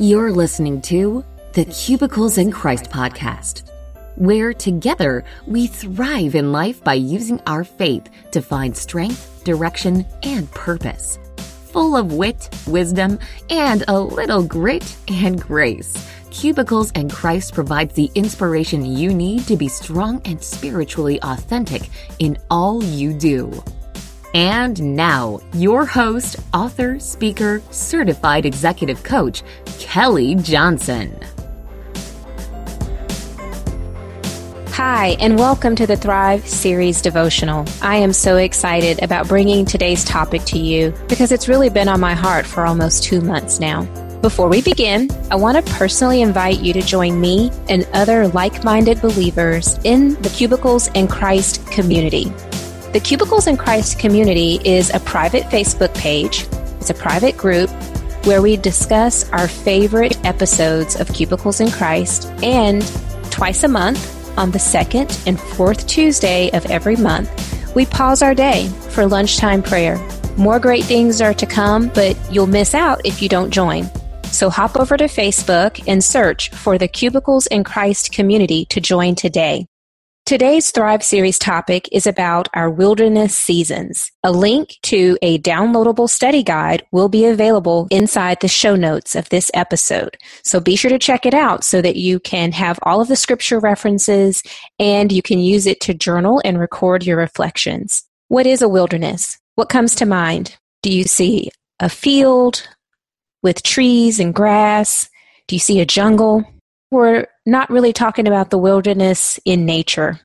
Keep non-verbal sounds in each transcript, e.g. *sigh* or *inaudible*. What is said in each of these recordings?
You're listening to the Cubicles and Christ podcast, where together we thrive in life by using our faith to find strength, direction, and purpose. Full of wit, wisdom, and a little grit and grace. Cubicles and Christ provides the inspiration you need to be strong and spiritually authentic in all you do. And now, your host, author, speaker, certified executive coach, Kelley Johnson. Hi, and welcome to the Thrive Series devotional. I am so excited about bringing today's topic to you because it's really been on my heart for almost two months now. Before we begin, I want to personally invite you to join me and other like minded believers in the Cubicles and Christ community. The Cubicles and Christ community is a private Facebook page. It's a private group where we discuss our favorite episodes of Cubicles and Christ and twice a month on the second and fourth Tuesday of every month, we pause our day for lunchtime prayer. More great things are to come, but you'll miss out if you don't join. So hop over to Facebook and search for the Cubicles and Christ community to join today. Today's Thrive Series topic is about our wilderness seasons. A link to a downloadable study guide will be available inside the show notes of this episode. So be sure to check it out so that you can have all of the scripture references and you can use it to journal and record your reflections. What is a wilderness? What comes to mind? Do you see a field with trees and grass? Do you see a jungle? We're not really talking about the wilderness in nature.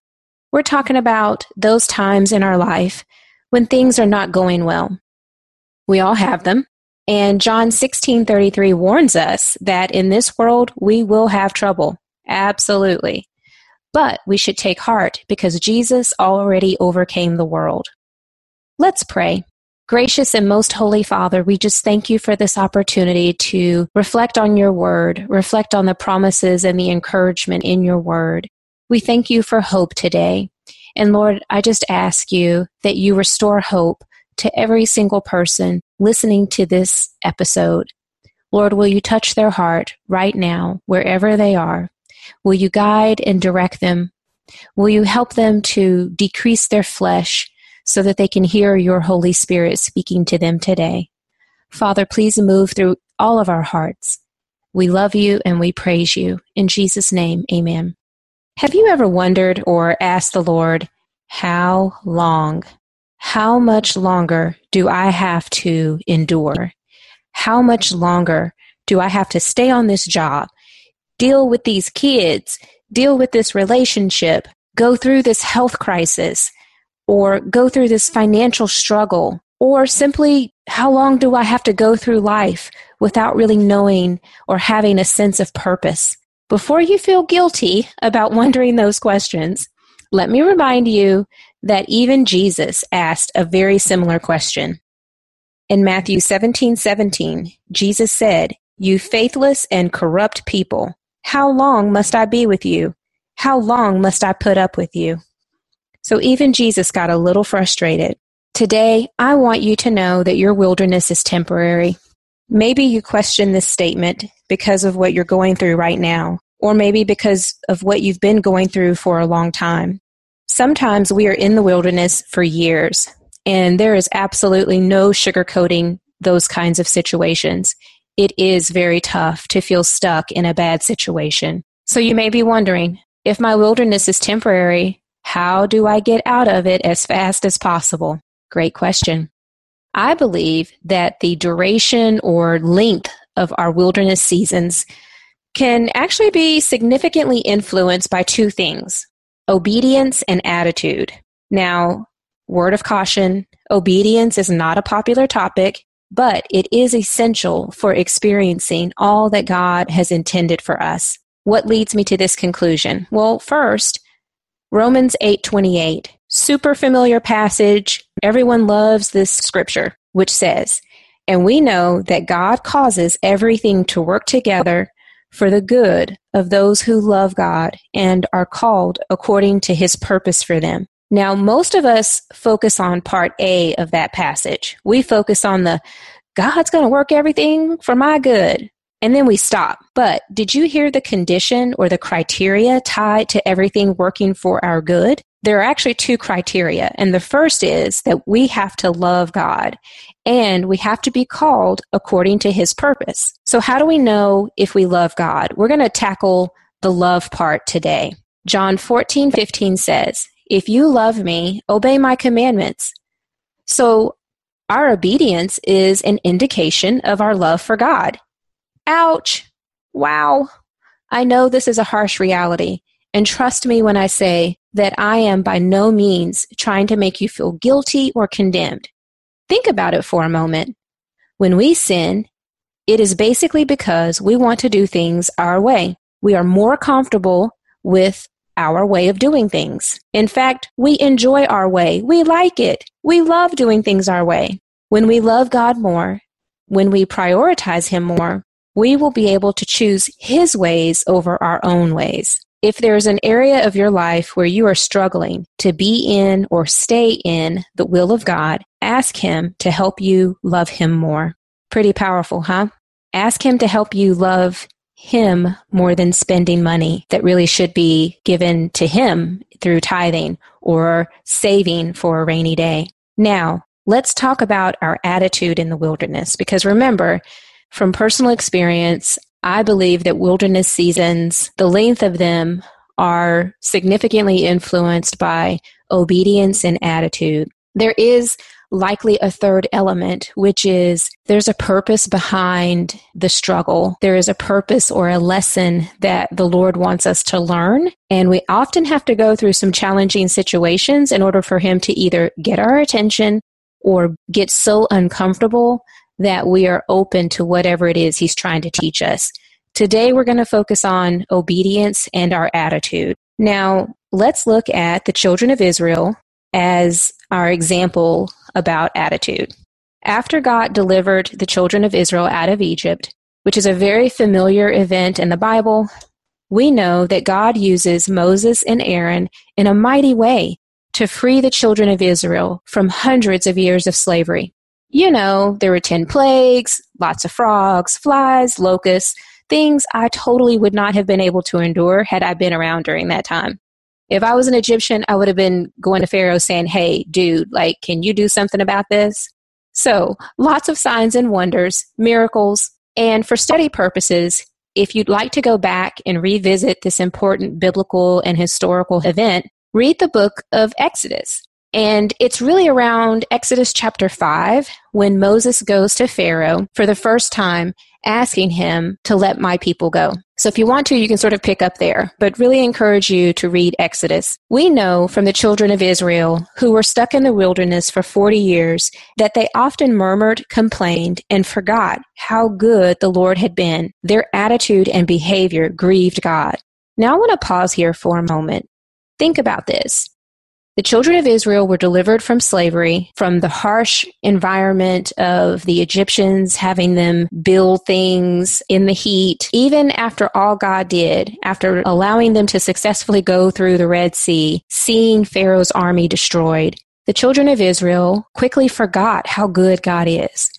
We're talking about those times in our life when things are not going well. We all have them. And John 16:33 warns us that in this world we will have trouble. Absolutely. But we should take heart because Jesus already overcame the world. Let's pray. Gracious and most holy Father, we just thank you for this opportunity to reflect on your word, reflect on the promises and the encouragement in your word. We thank you for hope today. And Lord, I just ask you that you restore hope to every single person listening to this episode. Lord, will you touch their heart right now, wherever they are? Will you guide and direct them? Will you help them to decrease their flesh so that they can hear your Holy Spirit speaking to them today. Father, please move through all of our hearts. We love you and we praise you. In Jesus' name, amen. Have you ever wondered or asked the Lord, how long? How much longer do I have to endure? How much longer do I have to stay on this job, deal with these kids, deal with this relationship, go through this health crisis, or go through this financial struggle or simply how long do I have to go through life without really knowing or having a sense of purpose? Before you feel guilty about *laughs* wondering those questions, let me remind you that even Jesus asked a very similar question. In Matthew 17 17, Jesus said, You faithless and corrupt people, how long must I be with you? How long must I put up with you? So even Jesus got a little frustrated. Today, I want you to know that your wilderness is temporary. Maybe you question this statement because of what you're going through right now, or maybe because of what you've been going through for a long time. Sometimes we are in the wilderness for years, and there is absolutely no sugarcoating those kinds of situations. It is very tough to feel stuck in a bad situation. So you may be wondering, if my wilderness is temporary, how do I get out of it as fast as possible? Great question. I believe that the duration or length of our wilderness seasons can actually be significantly influenced by two things obedience and attitude. Now, word of caution obedience is not a popular topic, but it is essential for experiencing all that God has intended for us. What leads me to this conclusion? Well, first, Romans 8:28. Super familiar passage. Everyone loves this scripture, which says, "And we know that God causes everything to work together for the good of those who love God and are called according to his purpose for them." Now, most of us focus on part A of that passage. We focus on the God's going to work everything for my good. And then we stop. But did you hear the condition or the criteria tied to everything working for our good? There are actually two criteria. And the first is that we have to love God and we have to be called according to his purpose. So how do we know if we love God? We're going to tackle the love part today. John 14, 15 says, If you love me, obey my commandments. So our obedience is an indication of our love for God. Ouch! Wow! I know this is a harsh reality, and trust me when I say that I am by no means trying to make you feel guilty or condemned. Think about it for a moment. When we sin, it is basically because we want to do things our way. We are more comfortable with our way of doing things. In fact, we enjoy our way. We like it. We love doing things our way. When we love God more, when we prioritize Him more, we will be able to choose His ways over our own ways. If there's an area of your life where you are struggling to be in or stay in the will of God, ask Him to help you love Him more. Pretty powerful, huh? Ask Him to help you love Him more than spending money that really should be given to Him through tithing or saving for a rainy day. Now, let's talk about our attitude in the wilderness because remember, from personal experience, I believe that wilderness seasons, the length of them are significantly influenced by obedience and attitude. There is likely a third element, which is there's a purpose behind the struggle. There is a purpose or a lesson that the Lord wants us to learn. And we often have to go through some challenging situations in order for Him to either get our attention or get so uncomfortable that we are open to whatever it is He's trying to teach us. Today, we're going to focus on obedience and our attitude. Now, let's look at the children of Israel as our example about attitude. After God delivered the children of Israel out of Egypt, which is a very familiar event in the Bible, we know that God uses Moses and Aaron in a mighty way to free the children of Israel from hundreds of years of slavery you know, there were 10 plagues, lots of frogs, flies, locusts, things I totally would not have been able to endure had I been around during that time. If I was an Egyptian, I would have been going to Pharaoh saying, hey, dude, like, can you do something about this? So, lots of signs and wonders, miracles, and for study purposes, if you'd like to go back and revisit this important biblical and historical event, read the book of Exodus. And it's really around Exodus chapter 5 when Moses goes to Pharaoh for the first time asking him to let my people go. So if you want to, you can sort of pick up there, but really encourage you to read Exodus. We know from the children of Israel who were stuck in the wilderness for 40 years that they often murmured, complained, and forgot how good the Lord had been. Their attitude and behavior grieved God. Now I want to pause here for a moment. Think about this. The children of Israel were delivered from slavery, from the harsh environment of the Egyptians having them build things in the heat. Even after all God did, after allowing them to successfully go through the Red Sea, seeing Pharaoh's army destroyed, the children of Israel quickly forgot how good God is.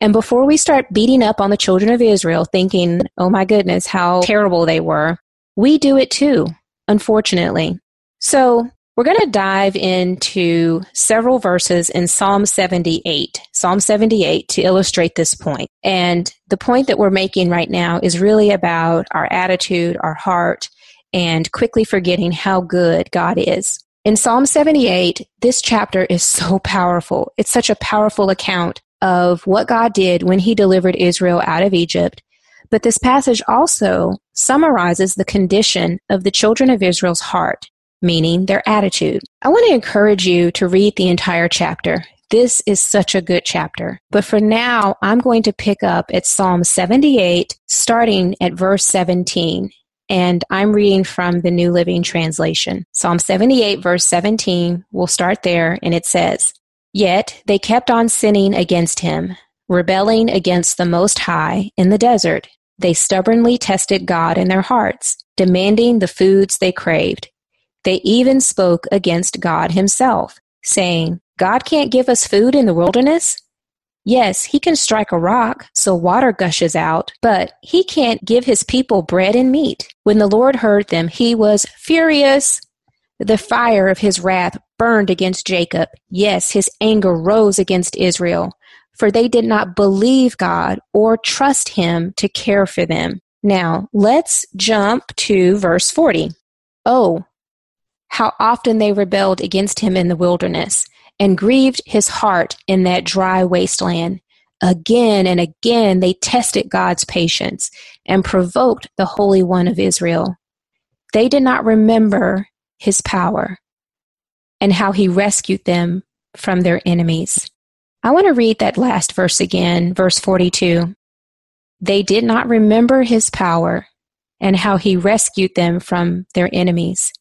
And before we start beating up on the children of Israel, thinking, oh my goodness, how terrible they were, we do it too, unfortunately. So we're going to dive into several verses in Psalm 78, Psalm 78 to illustrate this point. And the point that we're making right now is really about our attitude, our heart, and quickly forgetting how good God is. In Psalm 78, this chapter is so powerful. It's such a powerful account of what God did when he delivered Israel out of Egypt. But this passage also summarizes the condition of the children of Israel's heart meaning their attitude. I want to encourage you to read the entire chapter. This is such a good chapter. But for now, I'm going to pick up at Psalm 78, starting at verse 17. And I'm reading from the New Living Translation. Psalm 78, verse 17, we'll start there, and it says, Yet they kept on sinning against him, rebelling against the Most High in the desert. They stubbornly tested God in their hearts, demanding the foods they craved. They even spoke against God himself, saying, God can't give us food in the wilderness? Yes, he can strike a rock so water gushes out, but he can't give his people bread and meat. When the Lord heard them, he was furious. The fire of his wrath burned against Jacob. Yes, his anger rose against Israel, for they did not believe God or trust him to care for them. Now, let's jump to verse 40. Oh, how often they rebelled against him in the wilderness and grieved his heart in that dry wasteland. Again and again they tested God's patience and provoked the Holy One of Israel. They did not remember his power and how he rescued them from their enemies. I want to read that last verse again, verse 42. They did not remember his power and how he rescued them from their enemies.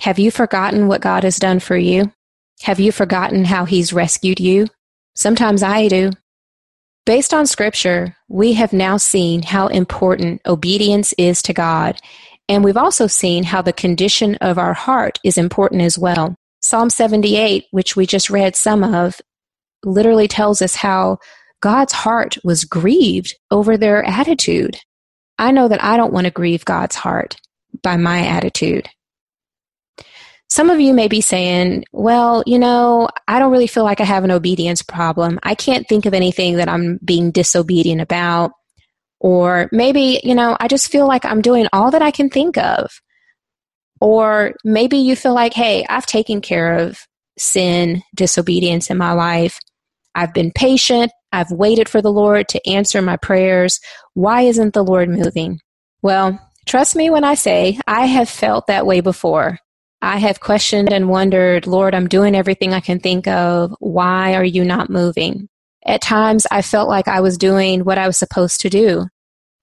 Have you forgotten what God has done for you? Have you forgotten how he's rescued you? Sometimes I do. Based on scripture, we have now seen how important obedience is to God, and we've also seen how the condition of our heart is important as well. Psalm 78, which we just read some of, literally tells us how God's heart was grieved over their attitude. I know that I don't want to grieve God's heart by my attitude. Some of you may be saying, well, you know, I don't really feel like I have an obedience problem. I can't think of anything that I'm being disobedient about. Or maybe, you know, I just feel like I'm doing all that I can think of. Or maybe you feel like, hey, I've taken care of sin, disobedience in my life. I've been patient. I've waited for the Lord to answer my prayers. Why isn't the Lord moving? Well, trust me when I say I have felt that way before. I have questioned and wondered, Lord, I'm doing everything I can think of. Why are you not moving? At times, I felt like I was doing what I was supposed to do,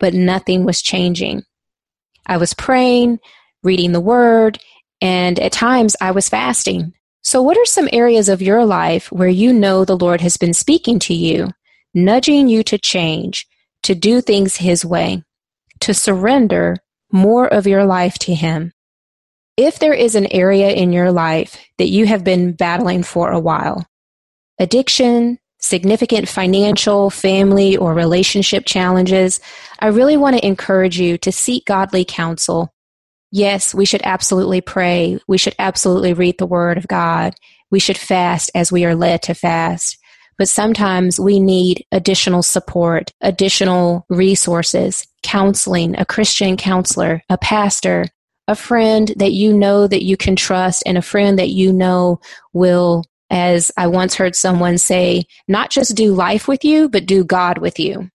but nothing was changing. I was praying, reading the word, and at times I was fasting. So, what are some areas of your life where you know the Lord has been speaking to you, nudging you to change, to do things His way, to surrender more of your life to Him? If there is an area in your life that you have been battling for a while, addiction, significant financial, family, or relationship challenges, I really want to encourage you to seek godly counsel. Yes, we should absolutely pray. We should absolutely read the Word of God. We should fast as we are led to fast. But sometimes we need additional support, additional resources, counseling, a Christian counselor, a pastor, a friend that you know that you can trust and a friend that you know will as I once heard someone say, not just do life with you, but do God with you.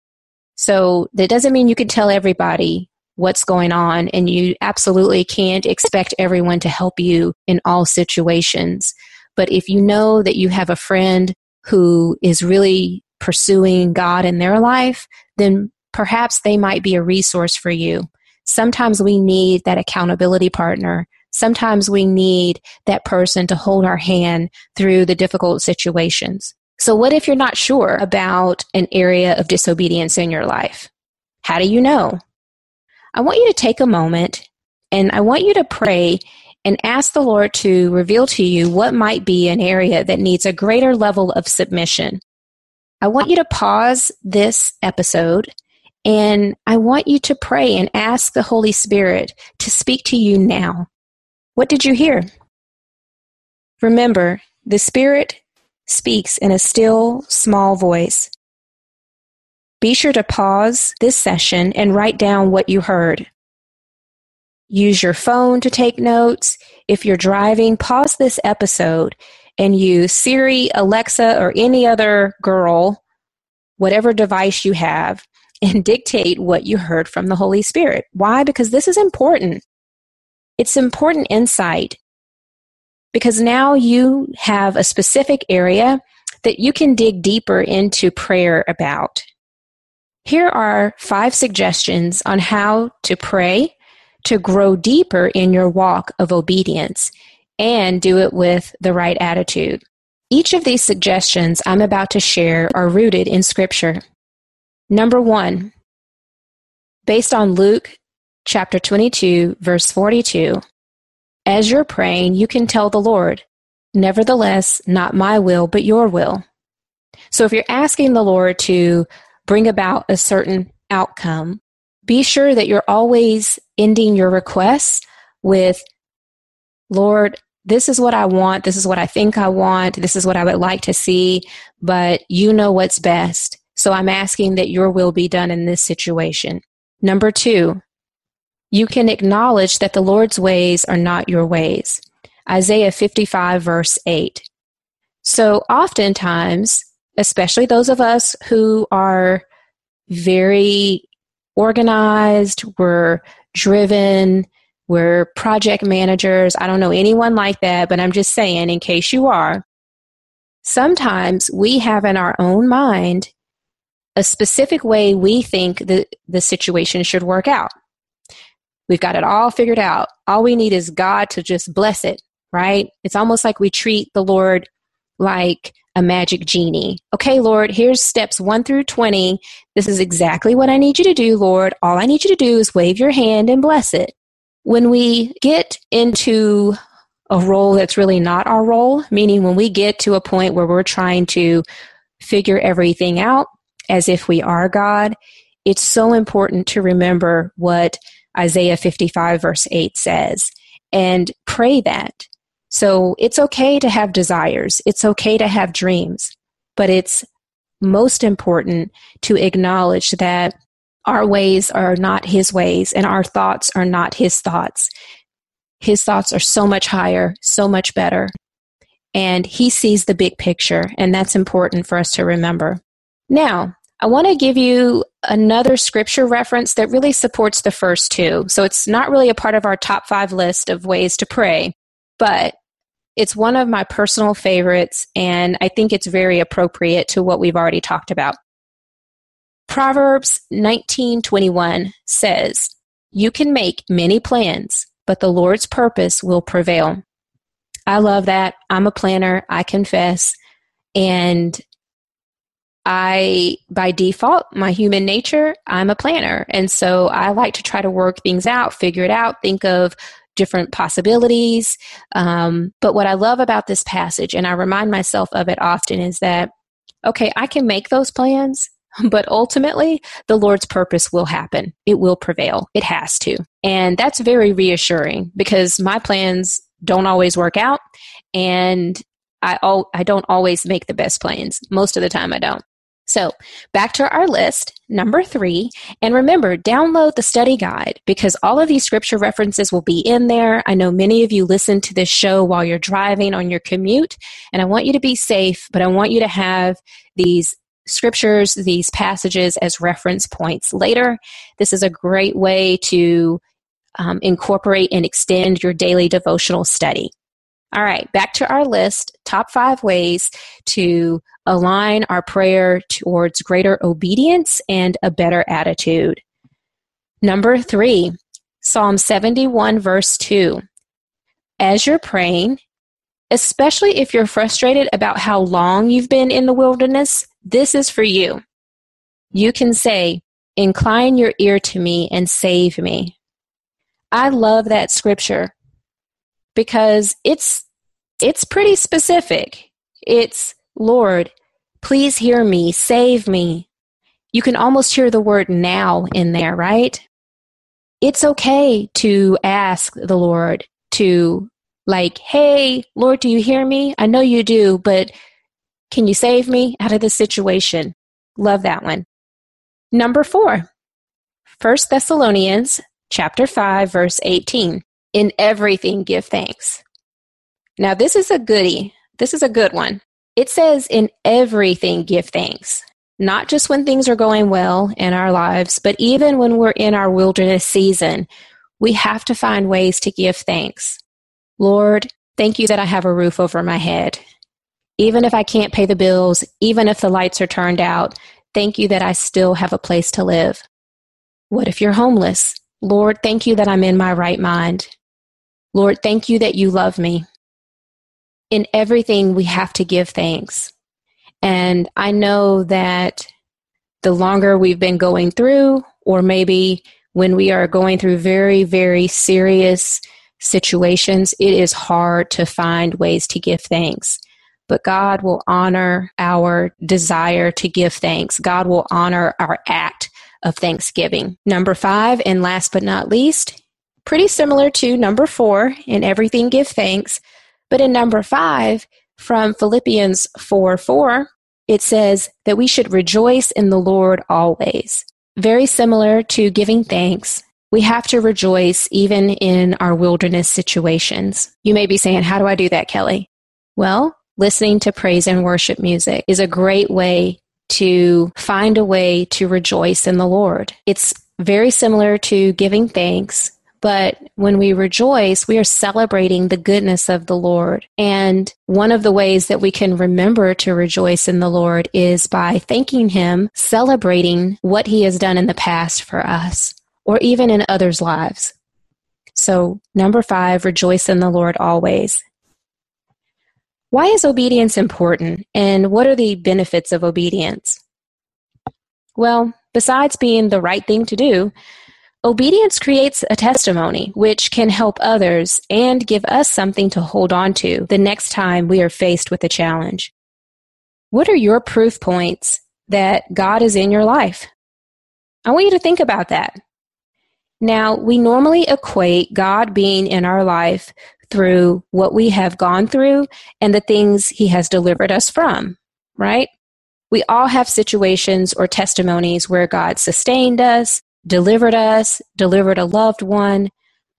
So that doesn't mean you can tell everybody what's going on, and you absolutely can't expect everyone to help you in all situations. But if you know that you have a friend who is really pursuing God in their life, then perhaps they might be a resource for you. Sometimes we need that accountability partner. Sometimes we need that person to hold our hand through the difficult situations. So, what if you're not sure about an area of disobedience in your life? How do you know? I want you to take a moment and I want you to pray and ask the Lord to reveal to you what might be an area that needs a greater level of submission. I want you to pause this episode and I want you to pray and ask the Holy Spirit to speak to you now. What did you hear? Remember, the Spirit speaks in a still, small voice. Be sure to pause this session and write down what you heard. Use your phone to take notes. If you're driving, pause this episode and use Siri, Alexa, or any other girl, whatever device you have, and dictate what you heard from the Holy Spirit. Why? Because this is important. It's important insight because now you have a specific area that you can dig deeper into prayer about. Here are five suggestions on how to pray to grow deeper in your walk of obedience and do it with the right attitude. Each of these suggestions I'm about to share are rooted in Scripture. Number one, based on Luke chapter 22, verse 42, as you're praying, you can tell the Lord, Nevertheless, not my will, but your will. So if you're asking the Lord to bring about a certain outcome, be sure that you're always ending your requests with, Lord, this is what I want. This is what I think I want. This is what I would like to see, but you know what's best. So I'm asking that your will be done in this situation. Number two, you can acknowledge that the Lord's ways are not your ways. Isaiah 55, verse 8. So oftentimes, especially those of us who are very organized, we're driven, we're project managers. I don't know anyone like that, but I'm just saying, in case you are, sometimes we have in our own mind a specific way we think the, the situation should work out. We've got it all figured out. All we need is God to just bless it, right? It's almost like we treat the Lord like a magic genie. Okay, Lord, here's steps 1 through 20. This is exactly what I need you to do, Lord. All I need you to do is wave your hand and bless it. When we get into a role that's really not our role, meaning when we get to a point where we're trying to figure everything out as if we are God, it's so important to remember what Isaiah 55, verse 8 says, and pray that. So it's okay to have desires, it's okay to have dreams, but it's most important to acknowledge that our ways are not his ways and our thoughts are not his thoughts. His thoughts are so much higher, so much better. And he sees the big picture, and that's important for us to remember. Now, I want to give you another scripture reference that really supports the first two. So it's not really a part of our top five list of ways to pray, but it's one of my personal favorites, and I think it's very appropriate to what we've already talked about. Proverbs 19:21 says, "You can make many plans, but the Lord's purpose will prevail." I love that. I'm a planner, I confess, and I by default, my human nature, I'm a planner. And so I like to try to work things out, figure it out, think of different possibilities. Um, but what I love about this passage, and I remind myself of it often, is that, okay, I can make those plans, *laughs* but ultimately the Lord's purpose will happen. It will prevail. It has to. And that's very reassuring because my plans don't always work out and I, al- I don't always make the best plans. Most of the time I don't. So, back to our list, number three. And remember, download the study guide because all of these scripture references will be in there. I know many of you listen to this show while you're driving on your commute, and I want you to be safe, but I want you to have these scriptures, these passages as reference points later. This is a great way to um, incorporate and extend your daily devotional study. All right, back to our list top five ways to align our prayer towards greater obedience and a better attitude. Number three, Psalm 71, verse 2. As you're praying, especially if you're frustrated about how long you've been in the wilderness, this is for you. You can say, Incline your ear to me and save me. I love that scripture because it's it's pretty specific. It's Lord, please hear me, save me. You can almost hear the word now in there, right? It's okay to ask the Lord to like, "Hey, Lord, do you hear me? I know you do, but can you save me out of this situation? Love that one. Number four, 1 Thessalonians chapter 5, verse 18. In everything give thanks. Now, this is a goody. This is a good one. It says, in everything give thanks. Not just when things are going well in our lives, but even when we're in our wilderness season, we have to find ways to give thanks. Lord, thank you that I have a roof over my head. Even if I can't pay the bills, even if the lights are turned out, thank you that I still have a place to live. What if you're homeless? Lord, thank you that I'm in my right mind. Lord, thank you that you love me. In everything, we have to give thanks. And I know that the longer we've been going through, or maybe when we are going through very, very serious situations, it is hard to find ways to give thanks. but God will honor our desire to give thanks. God will honor our act of thanksgiving. Number five, and last but not least, pretty similar to number four, in everything give thanks. But in number five, from Philippians 4 4, it says that we should rejoice in the Lord always. Very similar to giving thanks, we have to rejoice even in our wilderness situations. You may be saying, How do I do that, Kelley? Well, listening to praise and worship music is a great way to find a way to rejoice in the Lord. It's very similar to giving thanks, but when we rejoice, we are celebrating the goodness of the Lord. And one of the ways that we can remember to rejoice in the Lord is by thanking Him, celebrating what He has done in the past for us, or even in others' lives. So, number five, rejoice in the Lord always. Why is obedience important, and what are the benefits of obedience? Well, besides being the right thing to do, Obedience creates a testimony which can help others and give us something to hold on to the next time we are faced with a challenge. What are your proof points that God is in your life? I want you to think about that. Now, we normally equate God being in our life through what we have gone through and the things He has delivered us from, right? We all have situations or testimonies where God sustained us, delivered us, delivered a loved one,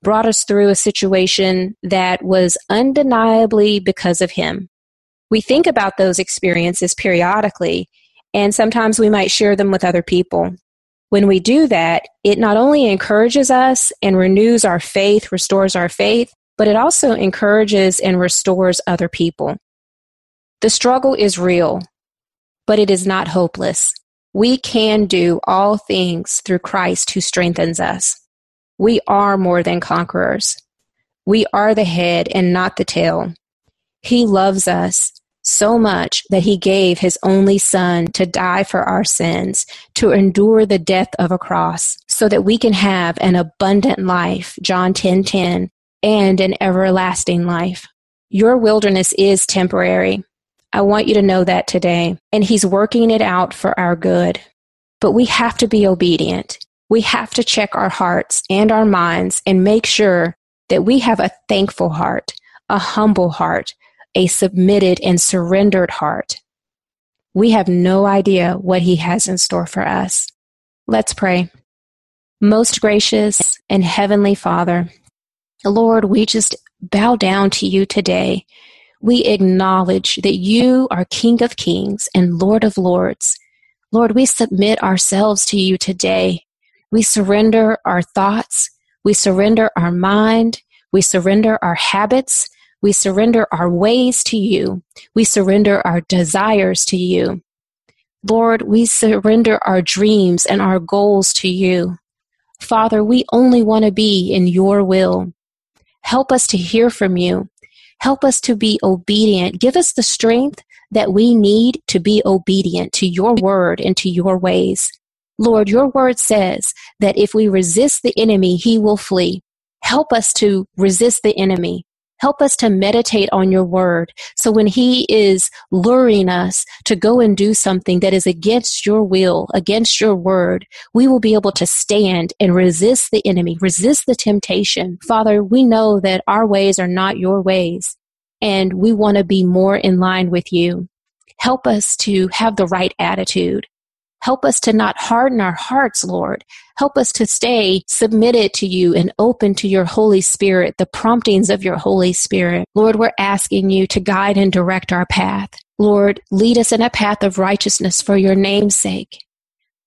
brought us through a situation that was undeniably because of Him. We think about those experiences periodically, and sometimes we might share them with other people. When we do that, it not only encourages us and renews our faith, restores our faith, but it also encourages and restores other people. The struggle is real, but it is not hopeless. We can do all things through Christ who strengthens us. We are more than conquerors. We are the head and not the tail. He loves us so much that he gave his only son to die for our sins, to endure the death of a cross, so that we can have an abundant life, John 10:10, 10, 10, and an everlasting life. Your wilderness is temporary. I want you to know that today. And He's working it out for our good. But we have to be obedient. We have to check our hearts and our minds and make sure that we have a thankful heart, a humble heart, a submitted and surrendered heart. We have no idea what He has in store for us. Let's pray. Most gracious and heavenly Father, Lord, we just bow down to you today we acknowledge that you are King of Kings and Lord of Lords. Lord, we submit ourselves to you today. We surrender our thoughts. We surrender our mind. We surrender our habits. We surrender our ways to you. We surrender our desires to you. Lord, we surrender our dreams and our goals to you. Father, we only want to be in your will. Help us to hear from you. Help us to be obedient. Give us the strength that we need to be obedient to your word and to your ways. Lord, your word says that if we resist the enemy, he will flee. Help us to resist the enemy. Help us to meditate on your word. So when he is luring us to go and do something that is against your will, against your word, we will be able to stand and resist the enemy, resist the temptation. Father, we know that our ways are not your ways and we want to be more in line with you. Help us to have the right attitude. Help us to not harden our hearts, Lord. Help us to stay submitted to you and open to your Holy Spirit, the promptings of your Holy Spirit. Lord, we're asking you to guide and direct our path. Lord, lead us in a path of righteousness for your name's sake.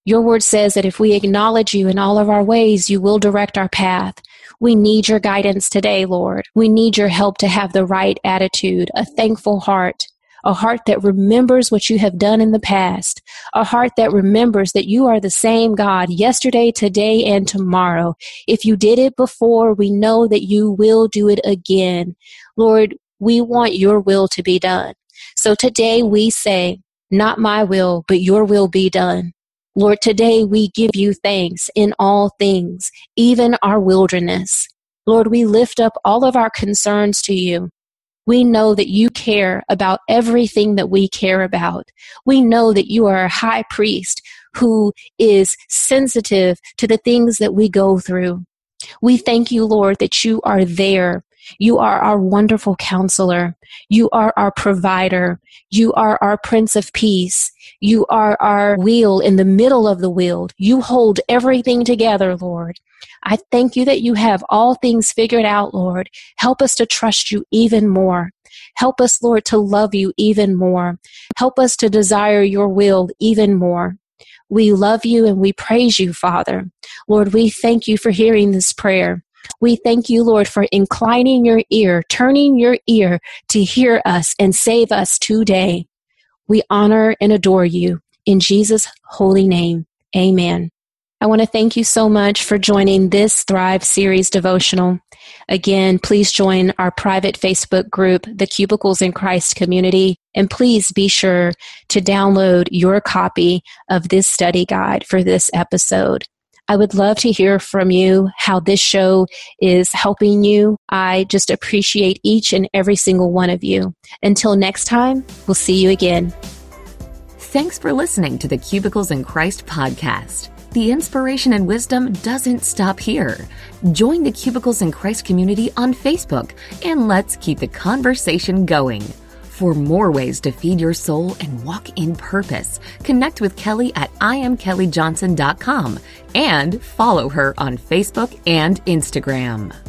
Your word says that if we acknowledge you in all of our ways, you will direct our path. We need your guidance today, Lord. We need your help to have the right attitude, a thankful heart, a heart that remembers what you have done in the past, a heart that remembers that you are the same God yesterday, today, and tomorrow. If you did it before, we know that you will do it again. Lord, we want your will to be done. So today we say, not my will, but your will be done. Lord, today we give you thanks in all things, even our wilderness. Lord, we lift up all of our concerns to you. We know that you care about everything that we care about. We know that you are a high priest who is sensitive to the things that we go through. We thank you, Lord, that you are there. You are our wonderful counselor. You are our provider. You are our Prince of Peace. You are our wheel in the middle of the wheel. You hold everything together, Lord. I thank you that you have all things figured out, Lord. Help us to trust you even more. Help us, Lord, to love you even more. Help us to desire your will even more. We love you and we praise you, Father. Lord, we thank you for hearing this prayer. We thank you, Lord, for inclining your ear, turning your ear to hear us and save us today. We honor and adore you. In Jesus' holy name, amen. I want to thank you so much for joining this Thrive Series devotional. Again, please join our private Facebook group, the Cubicles and Christ community, and please be sure to download your copy of this study guide for this episode. I would love to hear from you how this show is helping you. I just appreciate each and every single one of you. Until next time, we'll see you again. Thanks for listening to the Cubicles and Christ podcast. The inspiration and wisdom doesn't stop here. Join the Cubicles and Christ community on Facebook and let's keep the conversation going. For more ways to feed your soul and walk in purpose, connect with Kelly at IamKellyJohnson.com and follow her on Facebook and Instagram.